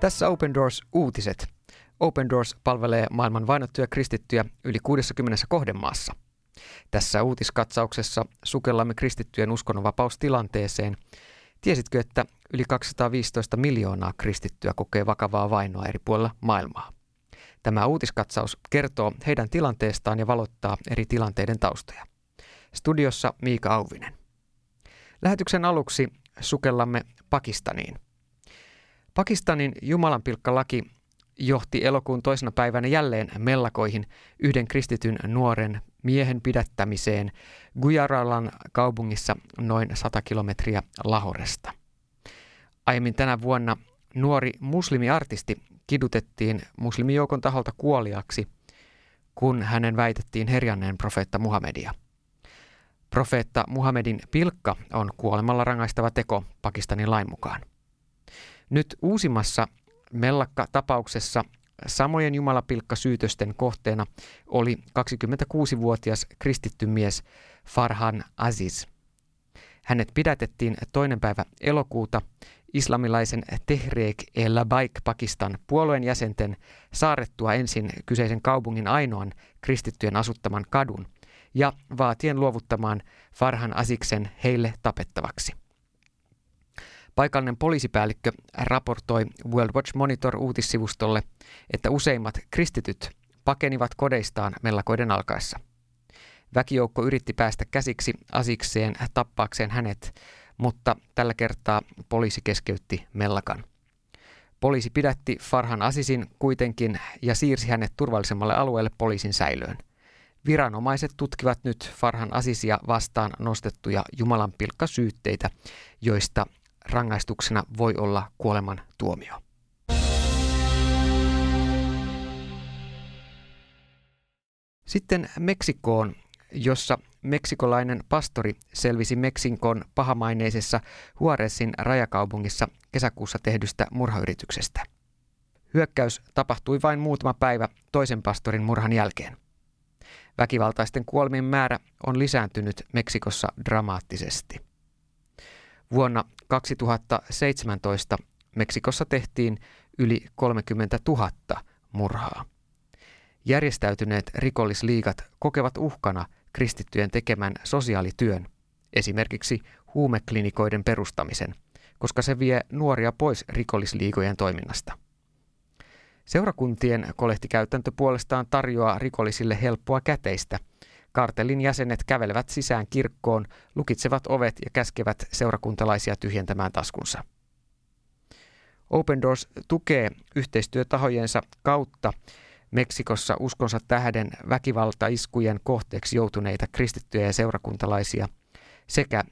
Tässä Open Doors uutiset. Open Doors palvelee maailman vainottuja kristittyjä yli 60 kohdemaassa. Tässä uutiskatsauksessa sukellamme kristittyjen uskonnonvapaustilanteeseen. Tiesitkö, että yli 215 miljoonaa kristittyä kokee vakavaa vainoa eri puolilla maailmaa? Tämä uutiskatsaus kertoo heidän tilanteestaan ja valottaa eri tilanteiden taustoja. Studiossa Miika Auvinen. Lähetyksen aluksi sukellamme Pakistaniin – Pakistanin jumalanpilkkalaki johti elokuun toisena päivänä jälleen mellakoihin yhden kristityn nuoren miehen pidättämiseen Gujaralan kaupungissa noin 100 kilometriä Lahoresta. Aiemmin tänä vuonna nuori muslimiartisti kidutettiin muslimijoukon taholta kuoliaksi, kun hänen väitettiin herjanneen profeetta Muhamedia. Profeetta Muhamedin pilkka on kuolemalla rangaistava teko Pakistanin lain mukaan. Nyt uusimmassa Mellakka-tapauksessa samojen jumalapilkkasyytösten kohteena oli 26-vuotias kristitty mies Farhan Aziz. Hänet pidätettiin toinen päivä elokuuta islamilaisen Tehreek el Labaik Pakistan puolueen jäsenten saarettua ensin kyseisen kaupungin ainoan kristittyjen asuttaman kadun ja vaatien luovuttamaan Farhan Aziksen heille tapettavaksi. Paikallinen poliisipäällikkö raportoi World Watch Monitor uutissivustolle, että useimmat kristityt pakenivat kodeistaan mellakoiden alkaessa. Väkijoukko yritti päästä käsiksi asikseen tappaakseen hänet, mutta tällä kertaa poliisi keskeytti mellakan. Poliisi pidätti Farhan Asisin kuitenkin ja siirsi hänet turvallisemmalle alueelle poliisin säilöön. Viranomaiset tutkivat nyt Farhan Asisia vastaan nostettuja jumalanpilkkasyytteitä, joista rangaistuksena voi olla kuoleman tuomio. Sitten Meksikoon, jossa meksikolainen pastori selvisi Meksikon pahamaineisessa Juarezin rajakaupungissa kesäkuussa tehdystä murhayrityksestä. Hyökkäys tapahtui vain muutama päivä toisen pastorin murhan jälkeen. Väkivaltaisten kuolemien määrä on lisääntynyt Meksikossa dramaattisesti. Vuonna 2017 Meksikossa tehtiin yli 30 000 murhaa. Järjestäytyneet rikollisliigat kokevat uhkana kristittyjen tekemän sosiaalityön, esimerkiksi huumeklinikoiden perustamisen, koska se vie nuoria pois rikollisliigojen toiminnasta. Seurakuntien kolehtikäytäntö puolestaan tarjoaa rikollisille helppoa käteistä – Kartellin jäsenet kävelevät sisään kirkkoon, lukitsevat ovet ja käskevät seurakuntalaisia tyhjentämään taskunsa. Open Doors tukee yhteistyötahojensa kautta Meksikossa uskonsa tähden väkivaltaiskujen kohteeksi joutuneita kristittyjä ja seurakuntalaisia sekä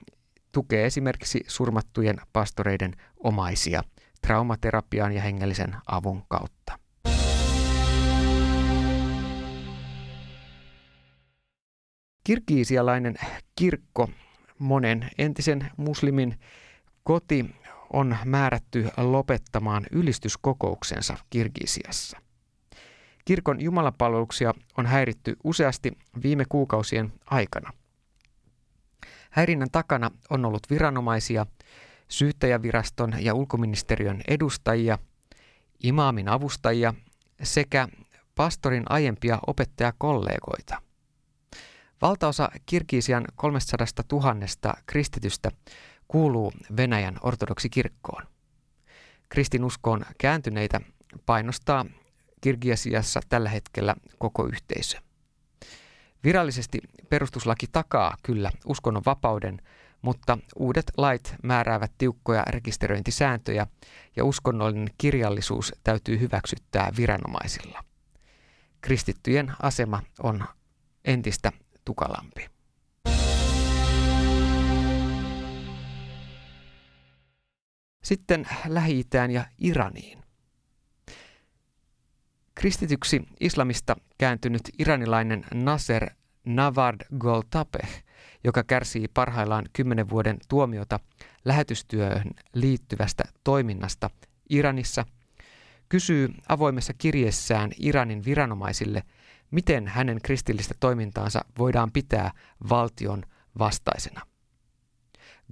tukee esimerkiksi surmattujen pastoreiden omaisia traumaterapian ja hengellisen avun kautta. Kirkiisialainen kirkko, monen entisen muslimin koti, on määrätty lopettamaan ylistyskokouksensa Kirgisiassa. Kirkon jumalapalveluksia on häiritty useasti viime kuukausien aikana. Häirinnän takana on ollut viranomaisia, syyttäjäviraston ja ulkoministeriön edustajia, imaamin avustajia sekä pastorin aiempia opettajakollegoita – Valtaosa Kirgisian 300 000 kristitystä kuuluu Venäjän ortodoksikirkkoon. Kristinuskoon kääntyneitä painostaa Kirgisiassa tällä hetkellä koko yhteisö. Virallisesti perustuslaki takaa kyllä uskonnon vapauden, mutta uudet lait määräävät tiukkoja rekisteröintisääntöjä ja uskonnollinen kirjallisuus täytyy hyväksyttää viranomaisilla. Kristittyjen asema on entistä tukalampi. Sitten lähi ja Iraniin. Kristityksi islamista kääntynyt iranilainen Nasser Navard Goltapeh, joka kärsii parhaillaan kymmenen vuoden tuomiota lähetystyöhön liittyvästä toiminnasta Iranissa, kysyy avoimessa kirjeessään Iranin viranomaisille – miten hänen kristillistä toimintaansa voidaan pitää valtion vastaisena.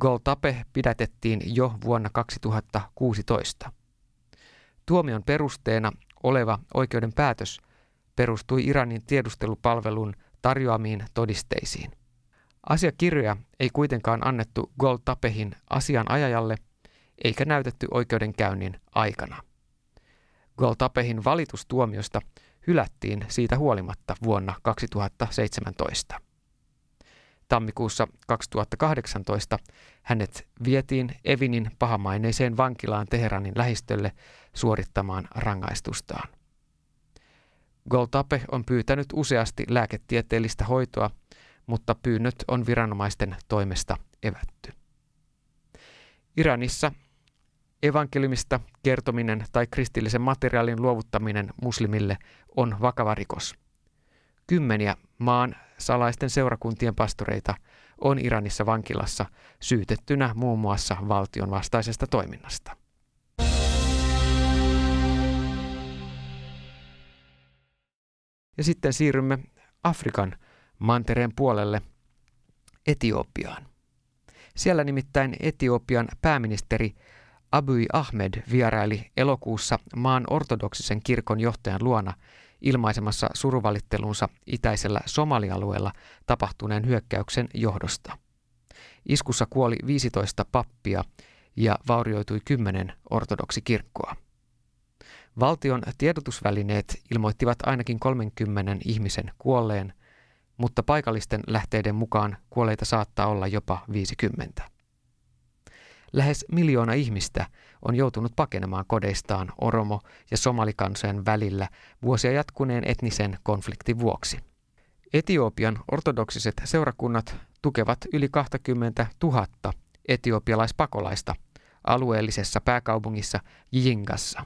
Goltape pidätettiin jo vuonna 2016. Tuomion perusteena oleva oikeuden päätös perustui Iranin tiedustelupalvelun tarjoamiin todisteisiin. Asiakirjoja ei kuitenkaan annettu Goltapehin asianajajalle eikä näytetty oikeudenkäynnin aikana. Goltapehin valitustuomiosta hylättiin siitä huolimatta vuonna 2017. Tammikuussa 2018 hänet vietiin Evinin pahamaineiseen vankilaan Teheranin lähistölle suorittamaan rangaistustaan. Goltape on pyytänyt useasti lääketieteellistä hoitoa, mutta pyynnöt on viranomaisten toimesta evätty. Iranissa evankeliumista kertominen tai kristillisen materiaalin luovuttaminen muslimille on vakava rikos. Kymmeniä maan salaisten seurakuntien pastoreita on Iranissa vankilassa syytettynä muun muassa valtion vastaisesta toiminnasta. Ja sitten siirrymme Afrikan mantereen puolelle Etiopiaan. Siellä nimittäin Etiopian pääministeri Abiy Ahmed vieraili elokuussa maan ortodoksisen kirkon johtajan luona ilmaisemassa suruvalittelunsa itäisellä Somalialueella tapahtuneen hyökkäyksen johdosta. Iskussa kuoli 15 pappia ja vaurioitui 10 ortodoksikirkkoa. Valtion tiedotusvälineet ilmoittivat ainakin 30 ihmisen kuolleen, mutta paikallisten lähteiden mukaan kuolleita saattaa olla jopa 50. Lähes miljoona ihmistä on joutunut pakenemaan kodeistaan oromo- ja somalikansojen välillä vuosia jatkuneen etnisen konfliktin vuoksi. Etiopian ortodoksiset seurakunnat tukevat yli 20 000 etiopialaispakolaista alueellisessa pääkaupungissa Jingassa.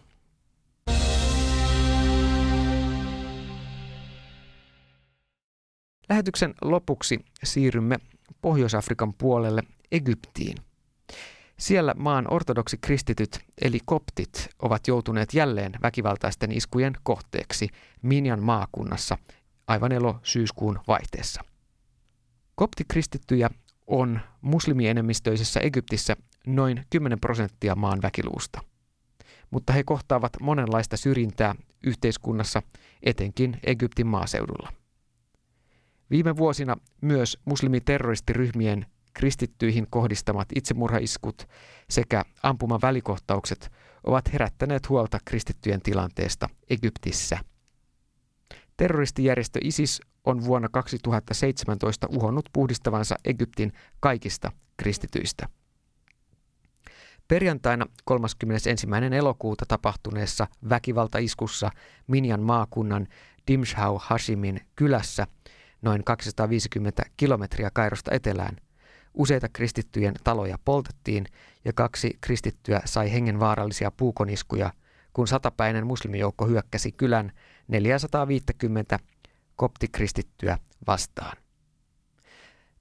Lähetyksen lopuksi siirrymme Pohjois-Afrikan puolelle Egyptiin – siellä maan kristityt eli koptit ovat joutuneet jälleen väkivaltaisten iskujen kohteeksi Minjan maakunnassa aivan elo syyskuun vaihteessa. Koptikristittyjä on muslimienemmistöisessä Egyptissä noin 10 prosenttia maan väkiluusta. Mutta he kohtaavat monenlaista syrjintää yhteiskunnassa, etenkin Egyptin maaseudulla. Viime vuosina myös muslimiterroristiryhmien kristittyihin kohdistamat itsemurhaiskut sekä ampuman välikohtaukset ovat herättäneet huolta kristittyjen tilanteesta Egyptissä. Terroristijärjestö ISIS on vuonna 2017 uhonnut puhdistavansa Egyptin kaikista kristityistä. Perjantaina 31. elokuuta tapahtuneessa väkivaltaiskussa Minjan maakunnan Dimshau Hashimin kylässä noin 250 kilometriä Kairosta etelään – Useita kristittyjen taloja poltettiin ja kaksi kristittyä sai hengenvaarallisia puukoniskuja, kun satapäinen muslimijoukko hyökkäsi kylän 450 koptikristittyä vastaan.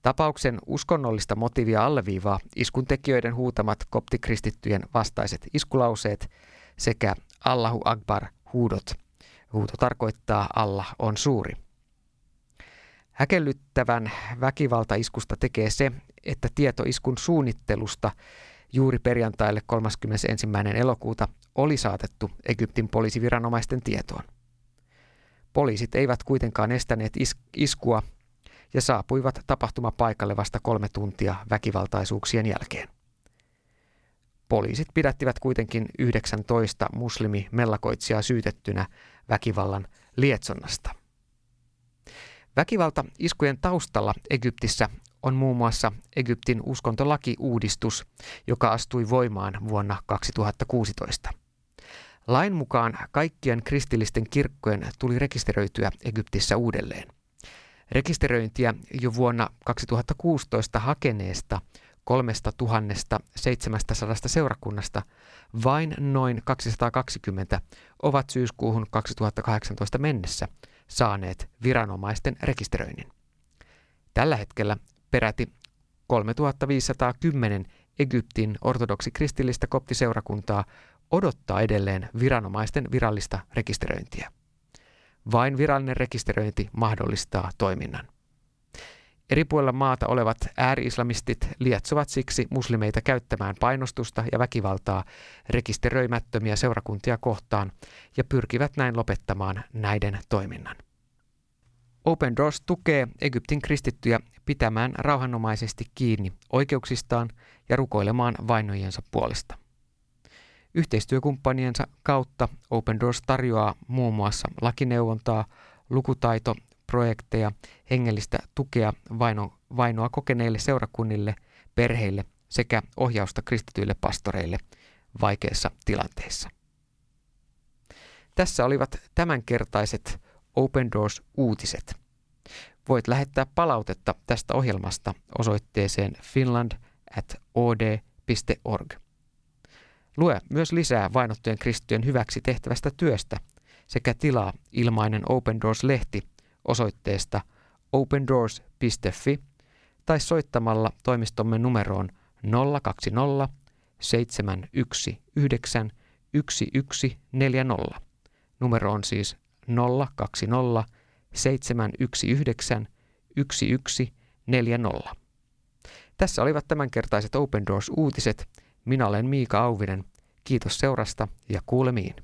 Tapauksen uskonnollista motiivia alleviivaa iskun tekijöiden huutamat koptikristittyjen vastaiset iskulauseet sekä Allahu Akbar huudot. Huuto tarkoittaa Allah on suuri. Häkellyttävän väkivaltaiskusta tekee se, että tieto iskun suunnittelusta juuri perjantaille 31. elokuuta oli saatettu Egyptin poliisiviranomaisten tietoon. Poliisit eivät kuitenkaan estäneet is- iskua ja saapuivat tapahtumapaikalle vasta kolme tuntia väkivaltaisuuksien jälkeen. Poliisit pidättivät kuitenkin 19 muslimi-mellakoitsijaa syytettynä väkivallan lietsonnasta. Väkivalta iskujen taustalla Egyptissä on muun muassa Egyptin uskontolaki-uudistus, joka astui voimaan vuonna 2016. Lain mukaan kaikkien kristillisten kirkkojen tuli rekisteröityä Egyptissä uudelleen. Rekisteröintiä jo vuonna 2016 hakeneesta 3700 seurakunnasta vain noin 220 ovat syyskuuhun 2018 mennessä saaneet viranomaisten rekisteröinnin. Tällä hetkellä peräti 3510 Egyptin ortodoksi kristillistä koptiseurakuntaa odottaa edelleen viranomaisten virallista rekisteröintiä. Vain virallinen rekisteröinti mahdollistaa toiminnan. Eri puolilla maata olevat ääri-islamistit lietsovat siksi muslimeita käyttämään painostusta ja väkivaltaa rekisteröimättömiä seurakuntia kohtaan ja pyrkivät näin lopettamaan näiden toiminnan. Open Doors tukee Egyptin kristittyjä pitämään rauhanomaisesti kiinni oikeuksistaan ja rukoilemaan vainojensa puolesta. Yhteistyökumppaniensa kautta Open Doors tarjoaa muun muassa lakineuvontaa, lukutaito, projekteja, hengellistä tukea vaino, vainoa kokeneille seurakunnille, perheille sekä ohjausta kristityille pastoreille vaikeissa tilanteissa. Tässä olivat tämänkertaiset Open Doors uutiset. Voit lähettää palautetta tästä ohjelmasta osoitteeseen finland at od.org. Lue myös lisää vainottujen kristittyjen hyväksi tehtävästä työstä sekä tilaa ilmainen Open Doors-lehti osoitteesta opendoors.fi tai soittamalla toimistomme numeroon 020 719 1140. Numero on siis 020 719 1140. Tässä olivat tämänkertaiset Open Doors-uutiset. Minä olen Miika Auvinen. Kiitos seurasta ja kuulemiin.